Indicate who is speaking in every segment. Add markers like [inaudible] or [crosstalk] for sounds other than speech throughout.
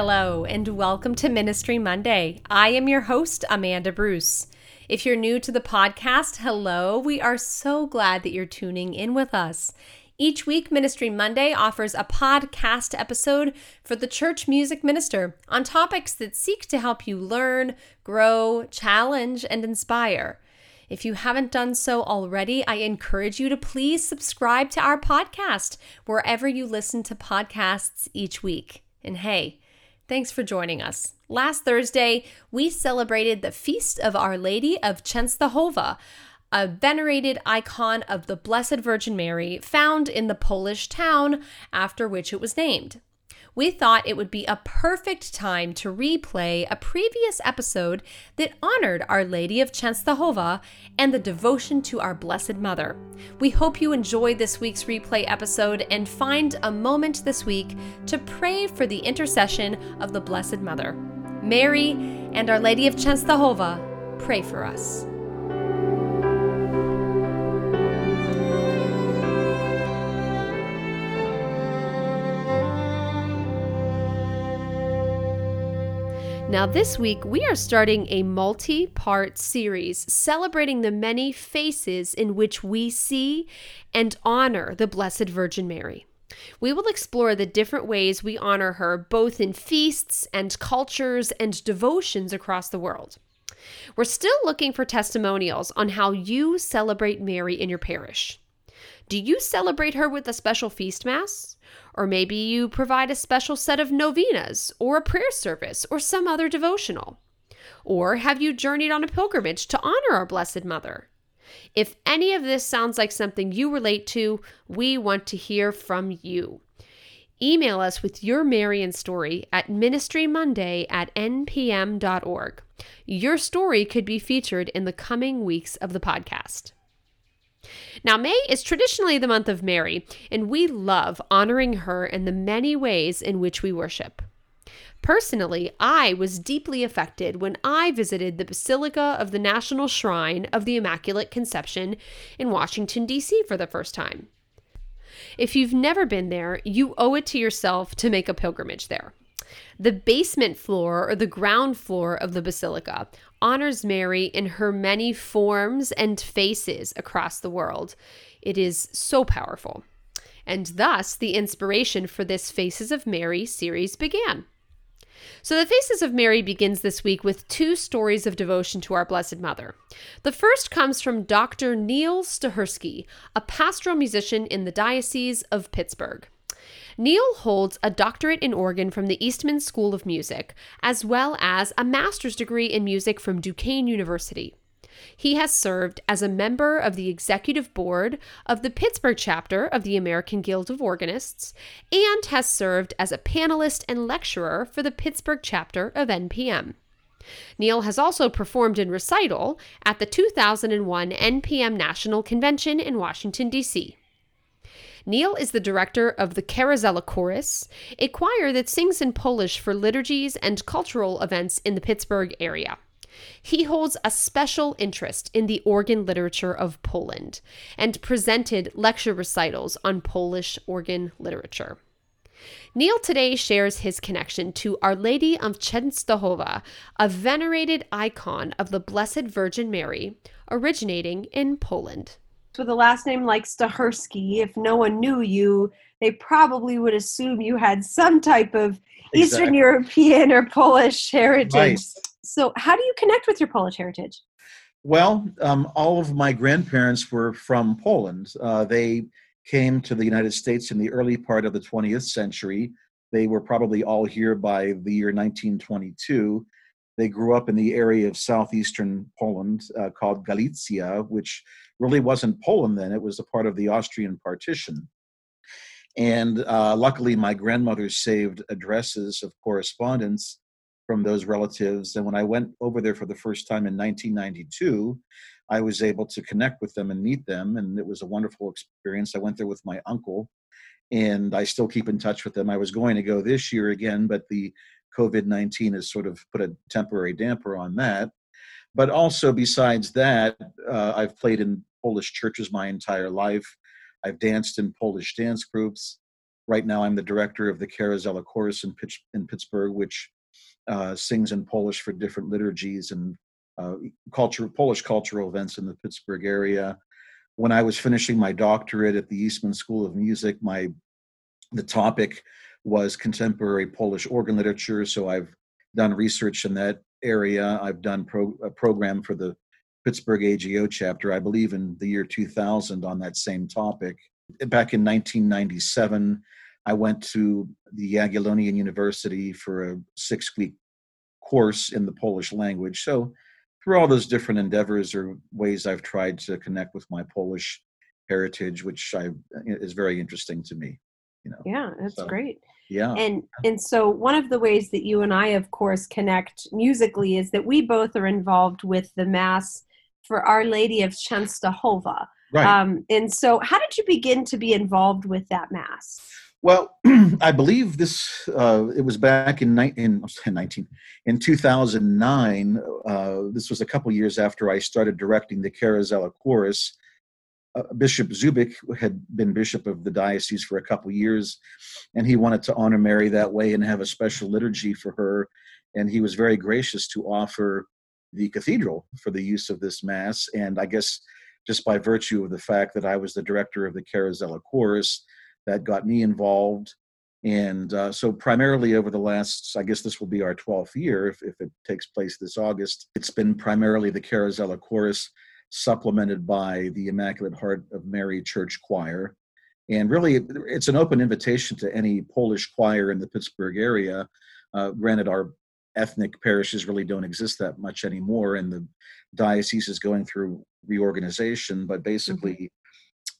Speaker 1: Hello, and welcome to Ministry Monday. I am your host, Amanda Bruce. If you're new to the podcast, hello. We are so glad that you're tuning in with us. Each week, Ministry Monday offers a podcast episode for the church music minister on topics that seek to help you learn, grow, challenge, and inspire. If you haven't done so already, I encourage you to please subscribe to our podcast wherever you listen to podcasts each week. And hey, Thanks for joining us. Last Thursday, we celebrated the Feast of Our Lady of Częstochowa, a venerated icon of the Blessed Virgin Mary found in the Polish town after which it was named we thought it would be a perfect time to replay a previous episode that honored Our Lady of Częstochowa and the devotion to our Blessed Mother. We hope you enjoy this week's replay episode and find a moment this week to pray for the intercession of the Blessed Mother. Mary and Our Lady of Częstochowa, pray for us. Now, this week, we are starting a multi part series celebrating the many faces in which we see and honor the Blessed Virgin Mary. We will explore the different ways we honor her both in feasts and cultures and devotions across the world. We're still looking for testimonials on how you celebrate Mary in your parish. Do you celebrate her with a special feast mass? Or maybe you provide a special set of novenas, or a prayer service, or some other devotional. Or have you journeyed on a pilgrimage to honor our Blessed Mother? If any of this sounds like something you relate to, we want to hear from you. Email us with your Marian story at ministrymonday at npm.org. Your story could be featured in the coming weeks of the podcast. Now, May is traditionally the month of Mary, and we love honoring her in the many ways in which we worship. Personally, I was deeply affected when I visited the Basilica of the National Shrine of the Immaculate Conception in Washington, D.C. for the first time. If you've never been there, you owe it to yourself to make a pilgrimage there. The basement floor or the ground floor of the basilica honors Mary in her many forms and faces across the world. It is so powerful. And thus, the inspiration for this Faces of Mary series began. So, the Faces of Mary begins this week with two stories of devotion to our Blessed Mother. The first comes from Dr. Neil Stahersky, a pastoral musician in the Diocese of Pittsburgh. Neil holds a doctorate in organ from the Eastman School of Music, as well as a master's degree in music from Duquesne University. He has served as a member of the executive board of the Pittsburgh chapter of the American Guild of Organists and has served as a panelist and lecturer for the Pittsburgh chapter of NPM. Neil has also performed in recital at the 2001 NPM National Convention in Washington, D.C. Neil is the director of the Karazela Chorus, a choir that sings in Polish for liturgies and cultural events in the Pittsburgh area. He holds a special interest in the organ literature of Poland and presented lecture recitals on Polish organ literature. Neil today shares his connection to Our Lady of Częstochowa, a venerated icon of the Blessed Virgin Mary, originating in Poland. With a last name like Stahersky, if no one knew you, they probably would assume you had some type of exactly. Eastern European or Polish heritage. Right. So, how do you connect with your Polish heritage?
Speaker 2: Well, um, all of my grandparents were from Poland. Uh, they came to the United States in the early part of the 20th century. They were probably all here by the year 1922. They grew up in the area of southeastern Poland uh, called Galicia, which really wasn't Poland then, it was a part of the Austrian partition. And uh, luckily, my grandmother saved addresses of correspondence from those relatives. And when I went over there for the first time in 1992, I was able to connect with them and meet them. And it was a wonderful experience. I went there with my uncle, and I still keep in touch with them. I was going to go this year again, but the COVID 19 has sort of put a temporary damper on that. But also, besides that, uh, I've played in Polish churches my entire life. I've danced in Polish dance groups. Right now, I'm the director of the Karazella Chorus in, Pitch, in Pittsburgh, which uh, sings in Polish for different liturgies and uh, culture, Polish cultural events in the Pittsburgh area. When I was finishing my doctorate at the Eastman School of Music, my the topic was contemporary Polish organ literature. So I've done research in that area. I've done pro, a program for the Pittsburgh AGO chapter, I believe in the year 2000, on that same topic. Back in 1997, I went to the Jagiellonian University for a six week course in the Polish language. So, through all those different endeavors or ways I've tried to connect with my Polish heritage, which I, is very interesting to me. You know.
Speaker 1: Yeah, that's so, great.
Speaker 2: Yeah.
Speaker 1: And and so one of the ways that you and I, of course, connect musically is that we both are involved with the mass for Our Lady of Częstochowa. Right. Um, and so, how did you begin to be involved with that mass?
Speaker 2: Well, [clears throat] I believe this. Uh, it was back in, ni- in, in nineteen in two thousand nine. Uh, this was a couple years after I started directing the Karazella Chorus. Uh, bishop Zubik had been bishop of the diocese for a couple years, and he wanted to honor Mary that way and have a special liturgy for her. And he was very gracious to offer the cathedral for the use of this mass. And I guess just by virtue of the fact that I was the director of the Karazella Chorus, that got me involved. And uh, so, primarily over the last, I guess this will be our 12th year if, if it takes place this August, it's been primarily the Karazella Chorus, supplemented by the Immaculate Heart of Mary Church Choir. And really, it's an open invitation to any Polish choir in the Pittsburgh area. Uh, granted, our ethnic parishes really don't exist that much anymore, and the diocese is going through reorganization. But basically, mm-hmm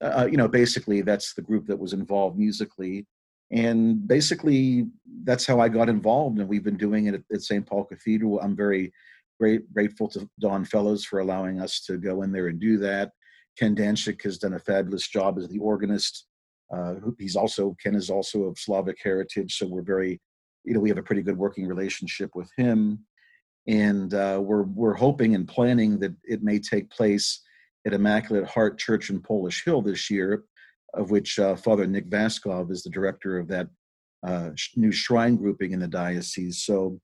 Speaker 2: uh, you know, basically that's the group that was involved musically. And basically, that's how I got involved. And we've been doing it at, St. Paul Cathedral. I'm very great, grateful to Don Fellows for allowing us to go in there and do that. Ken Danchik has done a fabulous job as the organist. Uh, he's also Ken is also of Slavic heritage, so we're very, you know, we have a pretty good working relationship with him, and uh, we're we're hoping and planning that it may take place at Immaculate Heart Church in Polish Hill this year, of which uh, Father Nick Vaskov is the director of that uh, new shrine grouping in the diocese. So,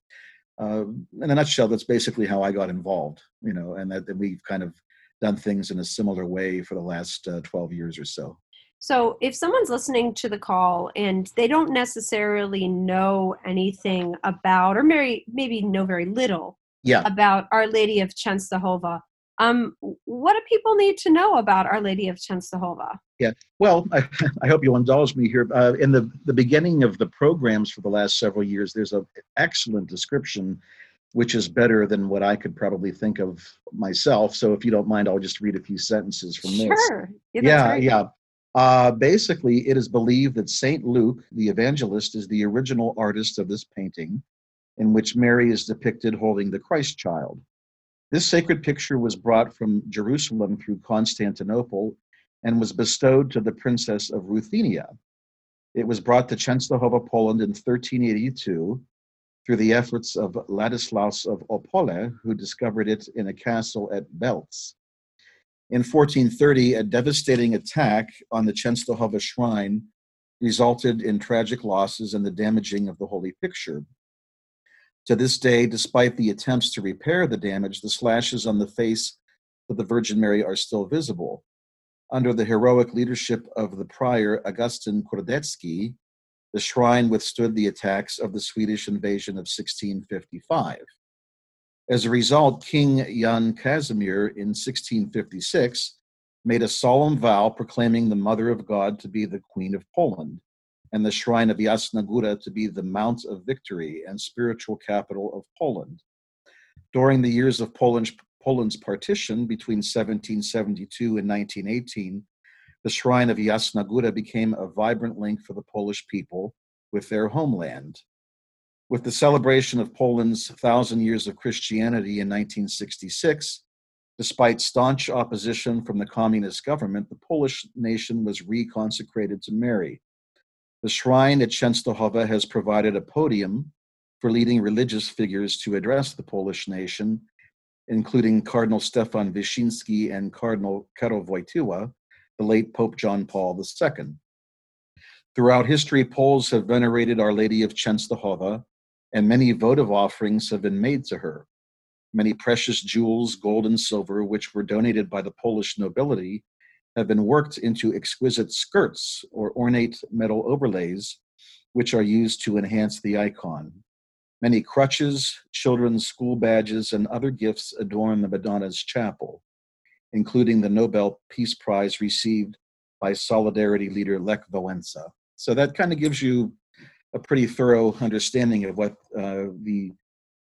Speaker 2: uh, in a nutshell, that's basically how I got involved, you know, and that, that we've kind of done things in a similar way for the last uh, 12 years or so.
Speaker 1: So, if someone's listening to the call and they don't necessarily know anything about, or maybe, maybe know very little
Speaker 2: yeah.
Speaker 1: about Our Lady of Częstochowa, um, what do people need to know about Our Lady of Częstochowa?
Speaker 2: Yeah, well, [laughs] I, I, hope you'll indulge me here. Uh, in the, the beginning of the programs for the last several years, there's an excellent description, which is better than what I could probably think of myself. So if you don't mind, I'll just read a few sentences from
Speaker 1: sure.
Speaker 2: this.
Speaker 1: Sure.
Speaker 2: Yeah, yeah. yeah. Uh, basically, it is believed that St. Luke, the evangelist, is the original artist of this painting, in which Mary is depicted holding the Christ child. This sacred picture was brought from Jerusalem through Constantinople and was bestowed to the Princess of Ruthenia. It was brought to Częstochowa, Poland in 1382 through the efforts of Ladislaus of Opole, who discovered it in a castle at Belz. In 1430, a devastating attack on the Częstochowa shrine resulted in tragic losses and the damaging of the holy picture. To this day, despite the attempts to repair the damage, the slashes on the face of the Virgin Mary are still visible. Under the heroic leadership of the prior Augustin Kordecki, the shrine withstood the attacks of the Swedish invasion of 1655. As a result, King Jan Casimir in 1656 made a solemn vow proclaiming the Mother of God to be the Queen of Poland and the shrine of Jasna Góra to be the Mount of Victory and spiritual capital of Poland. During the years of Poland's, Poland's partition between 1772 and 1918, the shrine of Jasna Góra became a vibrant link for the Polish people with their homeland. With the celebration of Poland's thousand years of Christianity in 1966, despite staunch opposition from the communist government, the Polish nation was reconsecrated to Mary. The shrine at Częstochowa has provided a podium for leading religious figures to address the Polish nation, including Cardinal Stefan Wyszyński and Cardinal Karol Wojtyła, the late Pope John Paul II. Throughout history, Poles have venerated Our Lady of Częstochowa, and many votive offerings have been made to her. Many precious jewels, gold and silver, which were donated by the Polish nobility, have been worked into exquisite skirts or ornate metal overlays, which are used to enhance the icon. Many crutches, children's school badges, and other gifts adorn the Madonna's chapel, including the Nobel Peace Prize received by Solidarity leader Lech Wałęsa. So that kind of gives you a pretty thorough understanding of what uh, the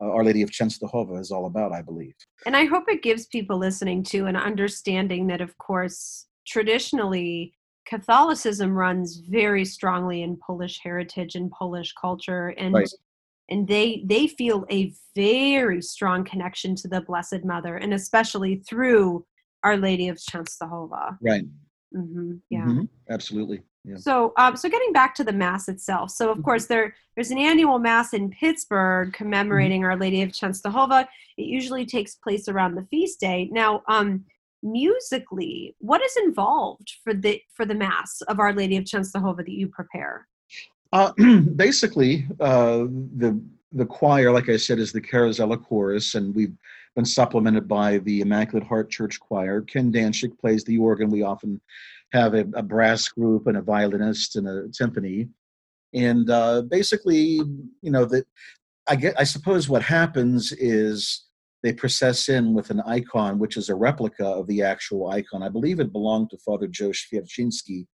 Speaker 2: uh, Our Lady of Częstochowa is all about, I believe.
Speaker 3: And I hope it gives people listening to an understanding that, of course, traditionally Catholicism runs very strongly in Polish heritage and Polish culture, and right. and they they feel a very strong connection to the Blessed Mother, and especially through Our Lady of Częstochowa.
Speaker 2: Right.
Speaker 3: Mm-hmm. Yeah.
Speaker 2: Mm-hmm. Absolutely. Yeah.
Speaker 3: So, um, so getting back to the mass itself. So, of mm-hmm. course, there there's an annual mass in Pittsburgh commemorating mm-hmm. Our Lady of Częstochowa. It usually takes place around the feast day. Now, um, musically what is involved for the for the mass of our lady of Częstochowa that you prepare?
Speaker 2: Uh, [clears throat] basically uh, the the choir like i said is the Karazela chorus and we've been supplemented by the immaculate heart church choir. Ken danchik plays the organ. We often have a, a brass group and a violinist and a timpani and uh, basically you know that i get i suppose what happens is they process in with an icon, which is a replica of the actual icon. I believe it belonged to Father Joe Świerczyński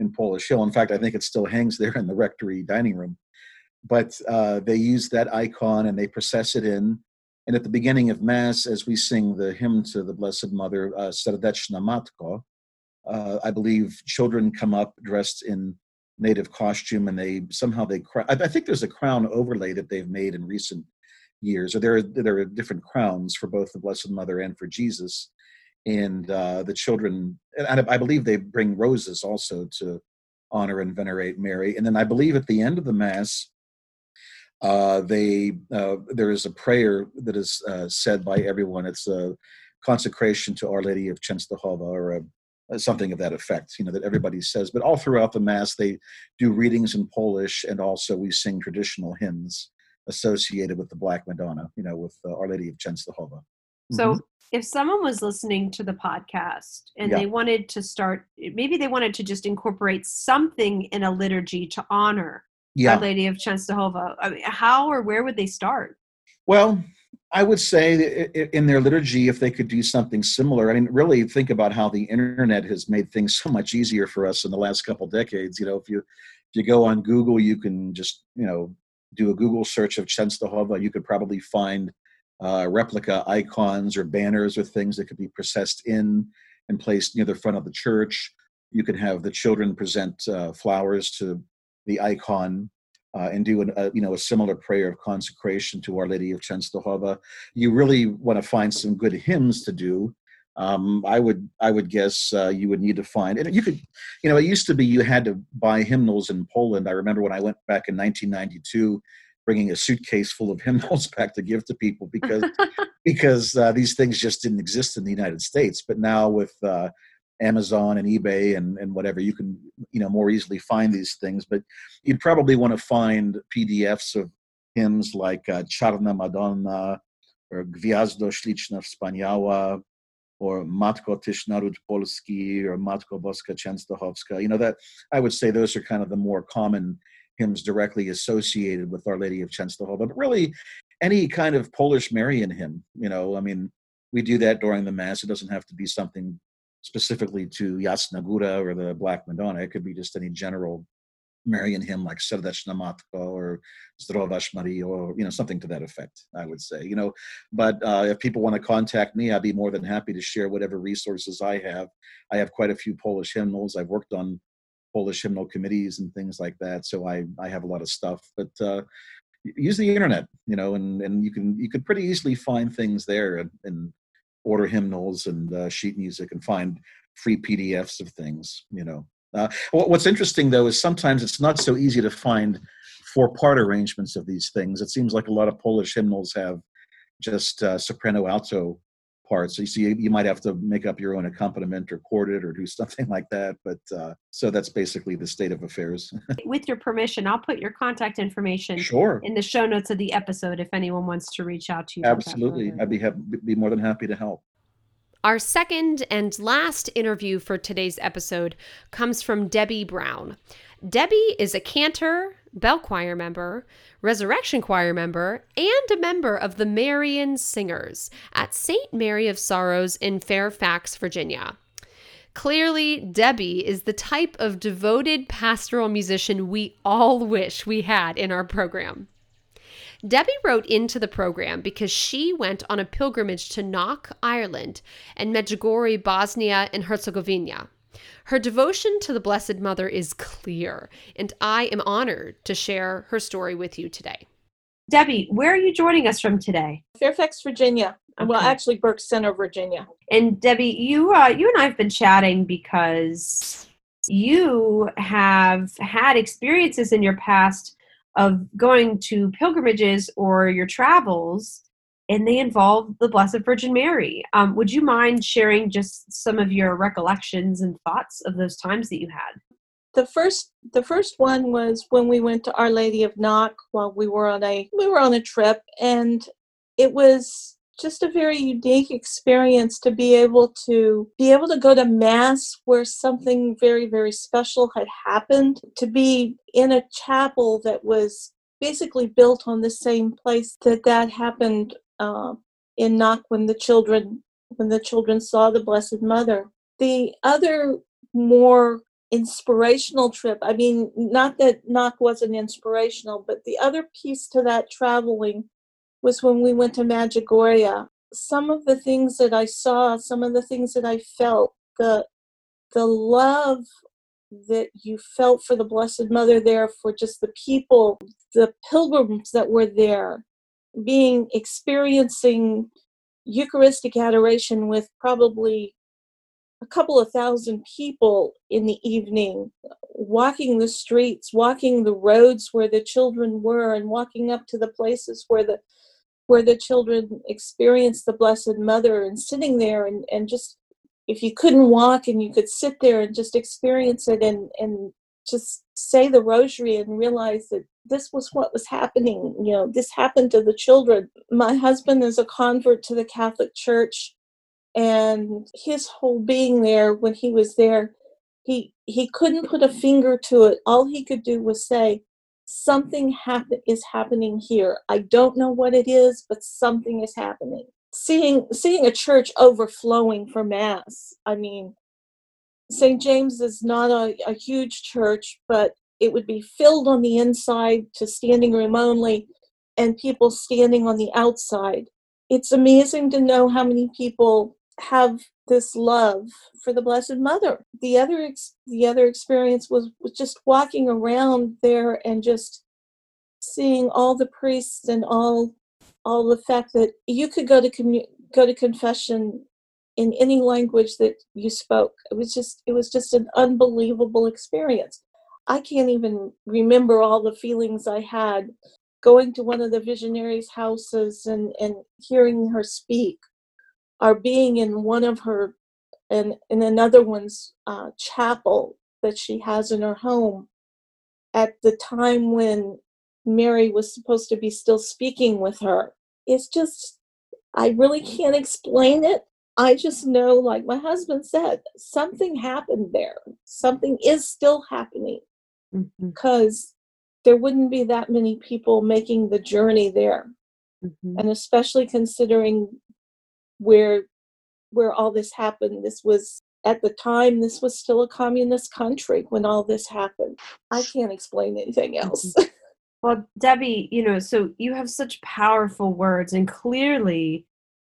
Speaker 2: in Polish Hill. In fact, I think it still hangs there in the rectory dining room. But uh, they use that icon and they process it in. And at the beginning of Mass, as we sing the hymn to the Blessed Mother, uh, Serdeczna Matko, uh, I believe children come up dressed in native costume and they somehow they. I, I think there's a crown overlay that they've made in recent years, or there are, there are different crowns for both the Blessed Mother and for Jesus. And uh, the children, and I believe they bring roses also to honor and venerate Mary. And then I believe at the end of the Mass, uh, they uh, there is a prayer that is uh, said by everyone. It's a consecration to Our Lady of Częstochowa, or a, something of that effect. You know that everybody says. But all throughout the Mass, they do readings in Polish, and also we sing traditional hymns associated with the Black Madonna, you know, with uh, Our Lady of Częstochowa.
Speaker 3: So, mm-hmm. if someone was listening to the podcast and yeah. they wanted to start, maybe they wanted to just incorporate something in a liturgy to honor yeah. Our Lady of Częstochowa, I mean, how or where would they start?
Speaker 2: Well, I would say in their liturgy, if they could do something similar, I mean, really think about how the internet has made things [laughs] so much easier for us in the last couple decades. You know, if you if you go on Google, you can just you know do a Google search of Częstochowa, you could probably find uh, replica icons or banners or things that could be processed in and placed near the front of the church. You could have the children present uh, flowers to the icon uh, and do an, a, you know a similar prayer of consecration to Our Lady of Częstochowa. You really want to find some good hymns to do um, I would I would guess uh, you would need to find and you could you know it used to be you had to buy hymnals in Poland. I remember when I went back in 1992 bringing a suitcase full of [laughs] hymnals back to give to people because [laughs] because uh, these things just didn't exist in the United States. But now with uh, Amazon and eBay and, and whatever, you can you know more easily find these things. But you'd probably want to find PDFs of hymns like uh, Czarna Madonna or Gwiazdo Śliczna Wspaniała or Matko Tishnarud Polski or Matko Boska Częstochowska. You know, that I would say those are kind of the more common hymns directly associated with Our Lady of Częstochowa. But really, any kind of Polish Marian hymn, you know, I mean, we do that during the Mass. It doesn't have to be something specifically to Jasna Góra or the Black Madonna. It could be just any general Marian hymn like Serdeczna Matko or Zdrowaś Maria or you know something to that effect. I would say you know, but uh, if people want to contact me, I'd be more than happy to share whatever resources I have. I have quite a few Polish hymnals. I've worked on Polish hymnal committees and things like that, so I I have a lot of stuff. But uh, use the internet, you know, and and you can you can pretty easily find things there and, and order hymnals and uh, sheet music and find free PDFs of things, you know. Uh, what's interesting though is sometimes it's not so easy to find four part arrangements of these things. It seems like a lot of Polish hymnals have just uh, soprano alto parts. So you see, you might have to make up your own accompaniment or chord it or do [laughs] something like that. But uh, so that's basically the state of affairs. [laughs]
Speaker 1: With your permission, I'll put your contact information
Speaker 2: sure.
Speaker 1: in the show notes of the episode if anyone wants to reach out to you.
Speaker 2: Absolutely. I'd be, ha- be more than happy to help.
Speaker 1: Our second and last interview for today's episode comes from Debbie Brown. Debbie is a cantor, bell choir member, resurrection choir member, and a member of the Marian Singers at St. Mary of Sorrows in Fairfax, Virginia. Clearly, Debbie is the type of devoted pastoral musician we all wish we had in our program. Debbie wrote into the program because she went on a pilgrimage to Knock, Ireland, and Medjugorje, Bosnia and Herzegovina. Her devotion to the Blessed Mother is clear, and I am honored to share her story with you today. Debbie, where are you joining us from today?
Speaker 4: Fairfax, Virginia. Okay. Well, actually, Burke Center, Virginia.
Speaker 1: And Debbie, you uh, you and I have been chatting because you have had experiences in your past of going to pilgrimages or your travels and they involve the blessed virgin mary. Um, would you mind sharing just some of your recollections and thoughts of those times that you had?
Speaker 4: The first the first one was when we went to our lady of knock while we were on a we were on a trip and it was just a very unique experience to be able to be able to go to mass where something very very special had happened to be in a chapel that was basically built on the same place that that happened uh, in knock when the children when the children saw the blessed mother. The other more inspirational trip i mean not that knock wasn't inspirational but the other piece to that traveling was when we went to Medjugorje. Some of the things that I saw, some of the things that I felt, the the love that you felt for the Blessed Mother there, for just the people, the pilgrims that were there, being experiencing Eucharistic adoration with probably a couple of thousand people in the evening, walking the streets, walking the roads where the children were, and walking up to the places where the where the children experienced the Blessed Mother and sitting there and, and just if you couldn't walk and you could sit there and just experience it and, and just say the rosary and realize that this was what was happening. You know, this happened to the children. My husband is a convert to the Catholic Church, and his whole being there when he was there, he he couldn't put a finger to it. All he could do was say, something happen is happening here. I don't know what it is, but something is happening. Seeing seeing a church overflowing for mass. I mean, St. James is not a, a huge church, but it would be filled on the inside to standing room only and people standing on the outside. It's amazing to know how many people have this love for the blessed mother. The other ex- the other experience was, was just walking around there and just seeing all the priests and all all the fact that you could go to commu- go to confession in any language that you spoke. It was just it was just an unbelievable experience. I can't even remember all the feelings i had going to one of the visionaries houses and and hearing her speak are being in one of her and in another one's uh, chapel that she has in her home at the time when Mary was supposed to be still speaking with her. It's just, I really can't explain it. I just know, like my husband said, something happened there. Something is still happening
Speaker 1: Mm-hmm.
Speaker 4: because there wouldn't be that many people making the journey there.
Speaker 1: Mm-hmm.
Speaker 4: And especially considering where where all this happened. This was at the time this was still a communist country when all this happened. I can't explain anything else. Mm-hmm.
Speaker 1: Well, Debbie, you know, so you have such powerful words, and clearly,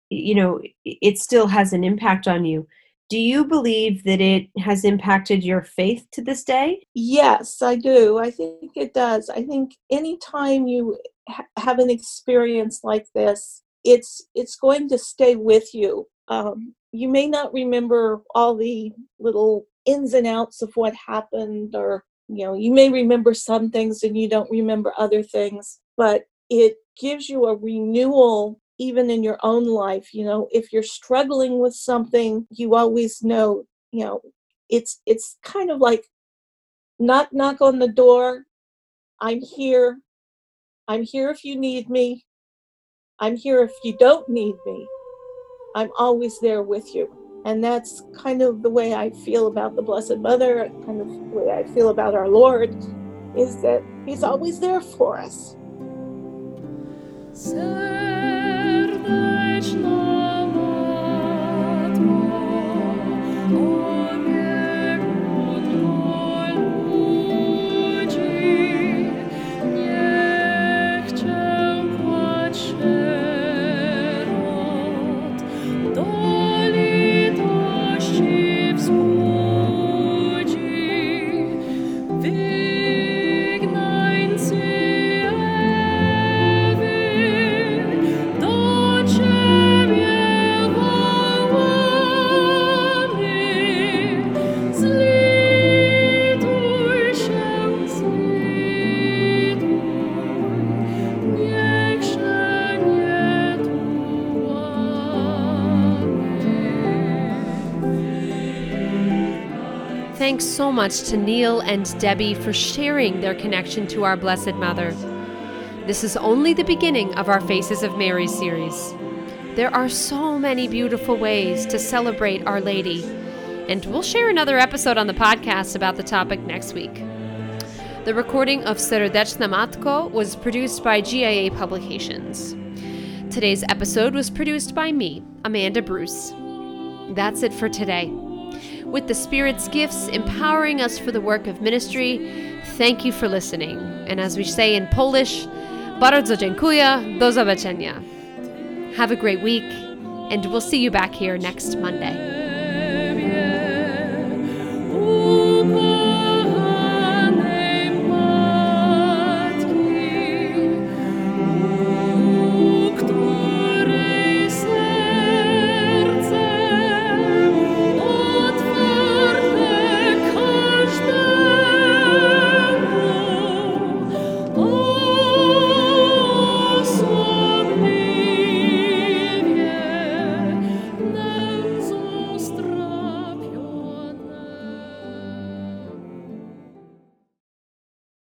Speaker 1: you know, it still has an impact on you. Do you believe that it has impacted your faith to this day?
Speaker 4: Yes, I do. I think it does. I think anytime you ha- have an experience like this, it's it's going to stay with you. Um, you may not remember all the little ins and outs of what happened, or you know, you may remember some things and you don't remember other things, but it gives you a renewal even in your own life. You know if you're struggling with something you always know you know it's it's kind of like knock knock on the door. I'm here. I'm here if you need me i'm here if you don't need me. I'm always there with you. And that's kind of the way i feel about the blessed mother kind of the way i feel about our lord is that he's always there for us.
Speaker 5: Serdeczna
Speaker 1: Thanks so much to Neil and Debbie for sharing their connection to our Blessed Mother. This is only the beginning of our Faces of Mary series. There are so many beautiful ways to celebrate Our Lady, and we'll share another episode on the podcast about the topic next week. The recording of Serdeczna Matko was produced by GIA Publications. Today's episode was produced by me, Amanda Bruce. That's it for today. With the Spirit's gifts empowering us for the work of ministry, thank you for listening. And as we say in Polish, bardzo dziękuję, do zobaczenia. Have a great week, and we'll see you back here next Monday.